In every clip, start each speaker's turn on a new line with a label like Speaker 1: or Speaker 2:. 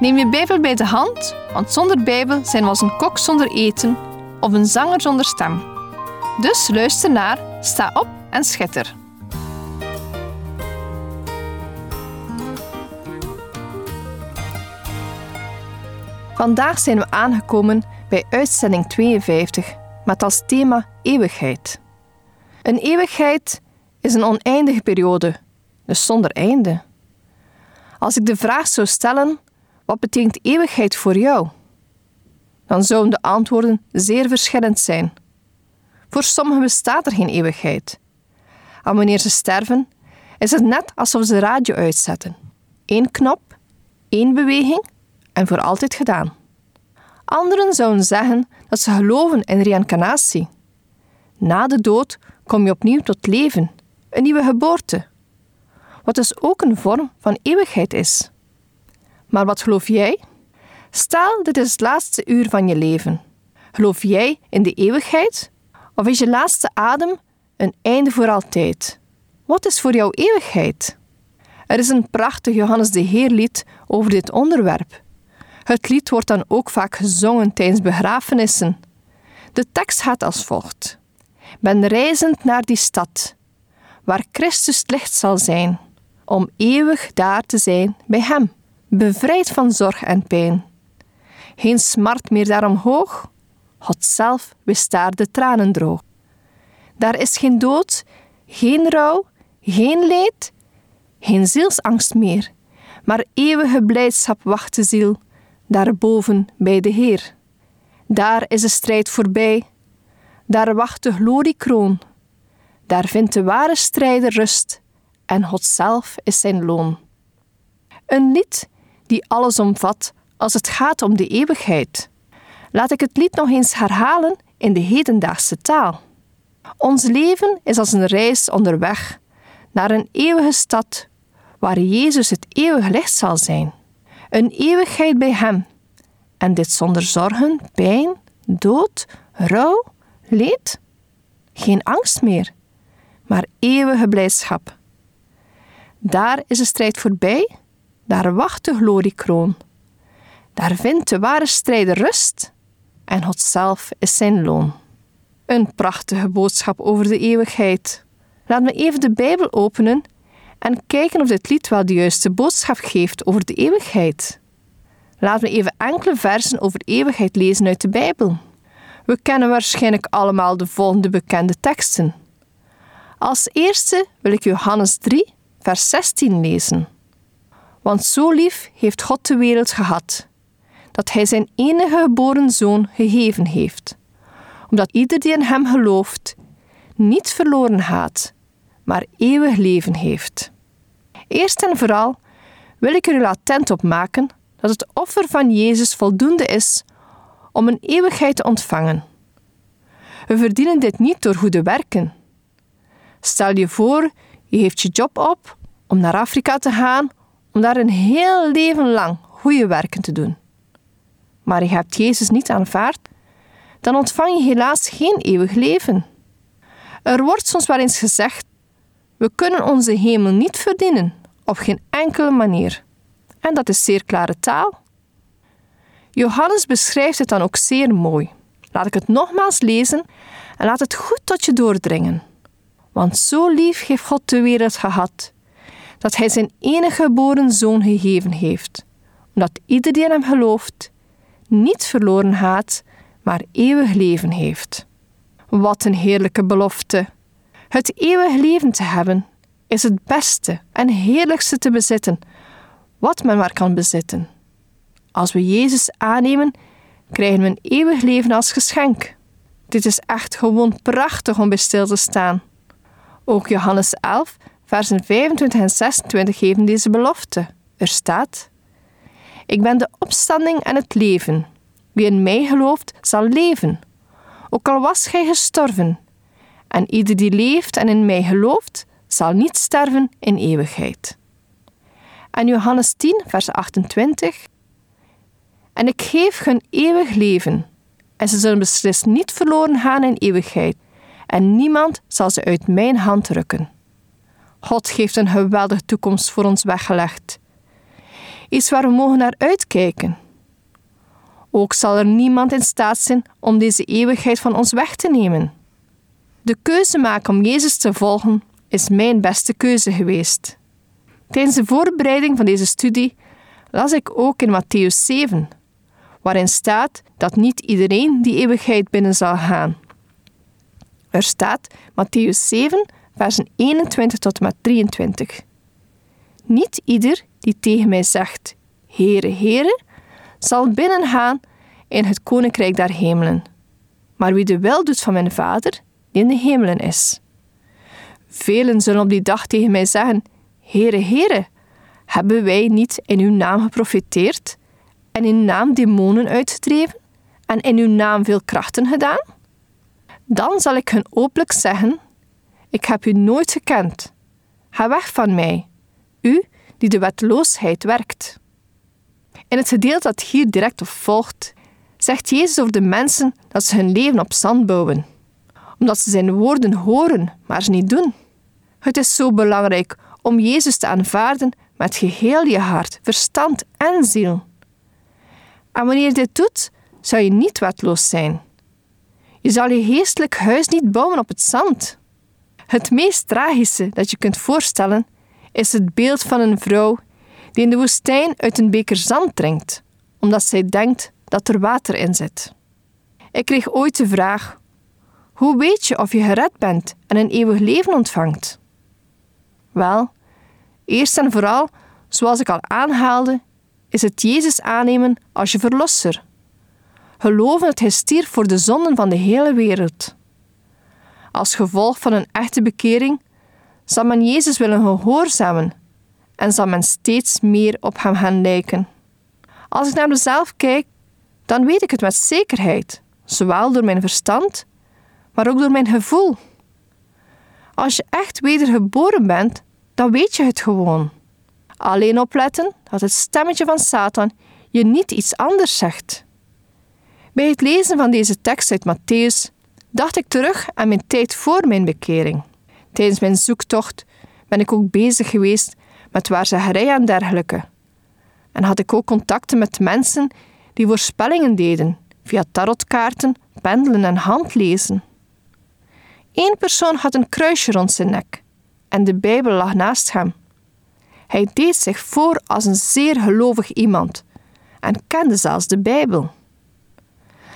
Speaker 1: Neem je Bijbel bij de hand, want zonder Bijbel zijn we als een kok zonder eten of een zanger zonder stem. Dus luister naar, sta op en schitter. Vandaag zijn we aangekomen bij uitzending 52 met als thema eeuwigheid. Een eeuwigheid is een oneindige periode, dus zonder einde. Als ik de vraag zou stellen: wat betekent eeuwigheid voor jou? Dan zouden de antwoorden zeer verschillend zijn. Voor sommigen bestaat er geen eeuwigheid. En wanneer ze sterven, is het net alsof ze de radio uitzetten. Eén knop, één beweging en voor altijd gedaan. Anderen zouden zeggen dat ze geloven in reïncarnatie. Na de dood kom je opnieuw tot leven, een nieuwe geboorte. Wat dus ook een vorm van eeuwigheid is. Maar wat geloof jij? Stel, dit is het laatste uur van je leven. Geloof jij in de eeuwigheid? Of is je laatste adem een einde voor altijd? Wat is voor jou eeuwigheid? Er is een prachtig Johannes de Heer lied over dit onderwerp. Het lied wordt dan ook vaak gezongen tijdens begrafenissen. De tekst gaat als volgt: Ben reizend naar die stad, waar Christus licht zal zijn, om eeuwig daar te zijn bij Hem bevrijd van zorg en pijn. Geen smart meer daaromhoog, God zelf wist daar de tranen droog. Daar is geen dood, geen rouw, geen leed, geen zielsangst meer, maar eeuwige blijdschap wacht de ziel, daarboven bij de Heer. Daar is de strijd voorbij, daar wacht de gloriekroon, daar vindt de ware strijder rust en God zelf is zijn loon. Een lied die alles omvat als het gaat om de eeuwigheid. Laat ik het lied nog eens herhalen in de hedendaagse taal. Ons leven is als een reis onderweg naar een eeuwige stad waar Jezus het eeuwige licht zal zijn. Een eeuwigheid bij Hem. En dit zonder zorgen, pijn, dood, rouw, leed. Geen angst meer, maar eeuwige blijdschap. Daar is de strijd voorbij daar wacht de gloriekroon. Daar vindt de ware strijder rust en God zelf is zijn loon. Een prachtige boodschap over de eeuwigheid. Laat me even de Bijbel openen en kijken of dit lied wel de juiste boodschap geeft over de eeuwigheid. Laat me even enkele versen over eeuwigheid lezen uit de Bijbel. We kennen waarschijnlijk allemaal de volgende bekende teksten. Als eerste wil ik Johannes 3, vers 16 lezen. Want zo lief heeft God de wereld gehad, dat Hij zijn enige geboren zoon gegeven heeft, omdat ieder die in Hem gelooft niet verloren gaat, maar eeuwig leven heeft. Eerst en vooral wil ik er u attent op maken dat het offer van Jezus voldoende is om een eeuwigheid te ontvangen. We verdienen dit niet door goede werken. Stel je voor, je heeft je job op om naar Afrika te gaan om daar een heel leven lang goede werken te doen. Maar je hebt Jezus niet aanvaard, dan ontvang je helaas geen eeuwig leven. Er wordt soms wel eens gezegd: we kunnen onze hemel niet verdienen, op geen enkele manier. En dat is zeer klare taal. Johannes beschrijft het dan ook zeer mooi. Laat ik het nogmaals lezen en laat het goed tot je doordringen. Want zo lief heeft God de wereld gehad, dat Hij zijn enige geboren zoon gegeven heeft, omdat ieder die in Hem gelooft niet verloren gaat, maar eeuwig leven heeft. Wat een heerlijke belofte! Het eeuwig leven te hebben is het beste en heerlijkste te bezitten, wat men maar kan bezitten. Als we Jezus aannemen, krijgen we een eeuwig leven als geschenk. Dit is echt gewoon prachtig om bij stil te staan. Ook Johannes 11 Versen 25 en 26 geven deze belofte. Er staat: Ik ben de opstanding en het leven. Wie in mij gelooft, zal leven, ook al was gij gestorven. En ieder die leeft en in mij gelooft, zal niet sterven in eeuwigheid. En Johannes 10, vers 28. En ik geef hun eeuwig leven, en ze zullen beslist niet verloren gaan in eeuwigheid, en niemand zal ze uit mijn hand rukken. God heeft een geweldige toekomst voor ons weggelegd. Iets waar we mogen naar uitkijken. Ook zal er niemand in staat zijn om deze eeuwigheid van ons weg te nemen. De keuze maken om Jezus te volgen is mijn beste keuze geweest. Tijdens de voorbereiding van deze studie las ik ook in Matthäus 7, waarin staat dat niet iedereen die eeuwigheid binnen zal gaan. Er staat Matthäus 7, versen 21 tot en met 23. Niet ieder die tegen mij zegt: Heere, Heere, zal binnengaan in het koninkrijk der hemelen, maar wie de wil doet van mijn Vader, die in de hemelen is. Velen zullen op die dag tegen mij zeggen: Heere, Heere, hebben wij niet in uw naam geprofiteerd en in uw naam demonen uitgedreven en in uw naam veel krachten gedaan? Dan zal ik hun openlijk zeggen: Ik heb u nooit gekend. Ga weg van mij, u die de wetloosheid werkt. In het gedeelte dat hier direct volgt, zegt Jezus over de mensen dat ze hun leven op zand bouwen, omdat ze zijn woorden horen, maar ze niet doen. Het is zo belangrijk om Jezus te aanvaarden met geheel je hart, verstand en ziel. En wanneer je dit doet, zou je niet wetloos zijn. Je zal je geestelijk huis niet bouwen op het zand. Het meest tragische dat je kunt voorstellen is het beeld van een vrouw die in de woestijn uit een beker zand drinkt, omdat zij denkt dat er water in zit. Ik kreeg ooit de vraag: hoe weet je of je gered bent en een eeuwig leven ontvangt? Wel, eerst en vooral, zoals ik al aanhaalde, is het Jezus aannemen als je verlosser. Geloven dat Hij voor de zonden van de hele wereld. Als gevolg van een echte bekering zal men Jezus willen gehoorzamen en zal men steeds meer op Hem gaan lijken. Als ik naar mezelf kijk, dan weet ik het met zekerheid, zowel door mijn verstand, maar ook door mijn gevoel. Als je echt wedergeboren bent, dan weet je het gewoon. Alleen opletten dat het stemmetje van Satan je niet iets anders zegt. Bij het lezen van deze tekst uit Matthäus dacht ik terug aan mijn tijd voor mijn bekering. Tijdens mijn zoektocht ben ik ook bezig geweest met waarzeggerij en dergelijke. En had ik ook contacten met mensen die voorspellingen deden via tarotkaarten, pendelen en handlezen. Eén persoon had een kruisje rond zijn nek en de Bijbel lag naast hem. Hij deed zich voor als een zeer gelovig iemand en kende zelfs de Bijbel.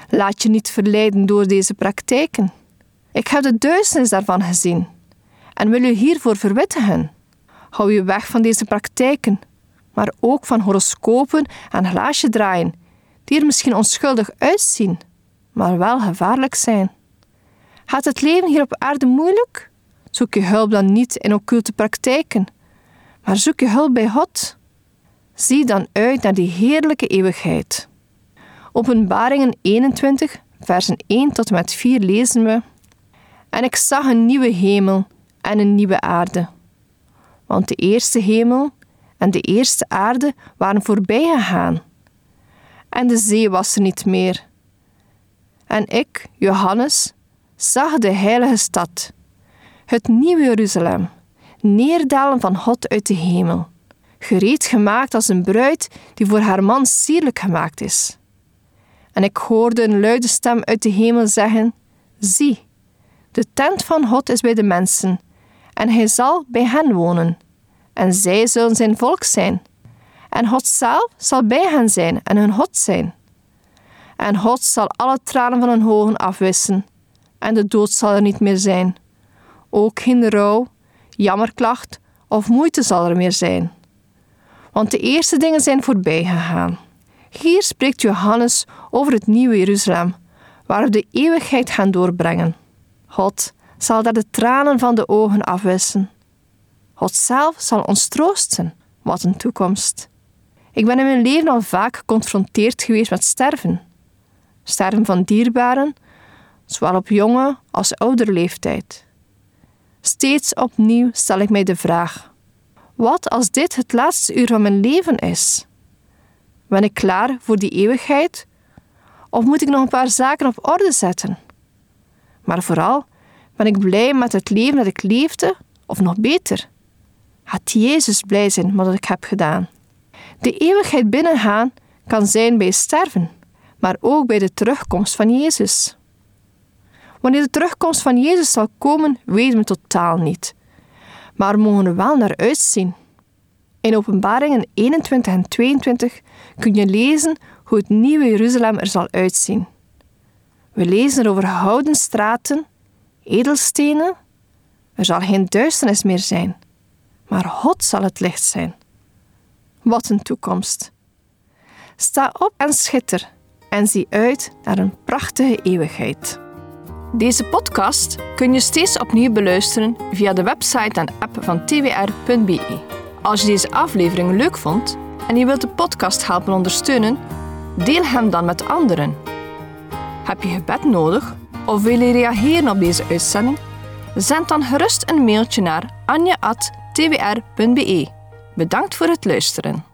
Speaker 1: Laat je niet verleiden door deze praktijken. Ik heb de duisternis daarvan gezien en wil u hiervoor verwittigen. Hou je weg van deze praktijken, maar ook van horoscopen en glaasje draaien, die er misschien onschuldig uitzien, maar wel gevaarlijk zijn. Gaat het leven hier op aarde moeilijk? Zoek je hulp dan niet in occulte praktijken, maar zoek je hulp bij God. Zie dan uit naar die heerlijke eeuwigheid. Openbaringen 21, versen 1 tot en met 4 lezen we: En ik zag een nieuwe hemel en een nieuwe aarde. Want de eerste hemel en de eerste aarde waren voorbij gegaan. En de zee was er niet meer. En ik, Johannes, zag de heilige stad, het nieuwe Jeruzalem, neerdalen van God uit de hemel, gereed gemaakt als een bruid die voor haar man sierlijk gemaakt is. En ik hoorde een luide stem uit de hemel zeggen: Zie, de tent van God is bij de mensen, en hij zal bij hen wonen, en zij zullen zijn volk zijn. En God zelf zal bij hen zijn en hun God zijn. En God zal alle tranen van hun ogen afwissen, en de dood zal er niet meer zijn. Ook geen rouw, jammerklacht of moeite zal er meer zijn. Want de eerste dingen zijn voorbij gegaan. Hier spreekt Johannes over het nieuwe Jeruzalem, waar we de eeuwigheid gaan doorbrengen. God zal daar de tranen van de ogen afwissen. God zelf zal ons troosten. Wat een toekomst. Ik ben in mijn leven al vaak geconfronteerd geweest met sterven. Sterven van dierbaren, zowel op jonge als oudere leeftijd. Steeds opnieuw stel ik mij de vraag: wat als dit het laatste uur van mijn leven is? Ben ik klaar voor die eeuwigheid? Of moet ik nog een paar zaken op orde zetten? Maar vooral, ben ik blij met het leven dat ik leefde? Of nog beter, gaat Jezus blij zijn met wat ik heb gedaan? De eeuwigheid binnengaan kan zijn bij sterven, maar ook bij de terugkomst van Jezus. Wanneer de terugkomst van Jezus zal komen, weten we totaal niet. Maar we mogen er wel naar uitzien. In Openbaringen 21 en 22 kun je lezen hoe het nieuwe Jeruzalem er zal uitzien. We lezen er over houten straten, edelstenen. Er zal geen duisternis meer zijn, maar God zal het licht zijn. Wat een toekomst! Sta op en schitter en zie uit naar een prachtige eeuwigheid. Deze podcast kun je steeds opnieuw beluisteren via de website en app van twr.be. Als je deze aflevering leuk vond en je wilt de podcast helpen ondersteunen, deel hem dan met anderen. Heb je gebed nodig of wil je reageren op deze uitzending? Zend dan gerust een mailtje naar anja.twr.be. Bedankt voor het luisteren.